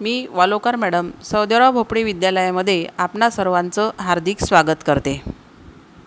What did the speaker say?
मी वालोकर madam सौदेराव भोपळे विद्यालयामध्ये आपणा सर्वांचं हार्दिक स्वागत करते.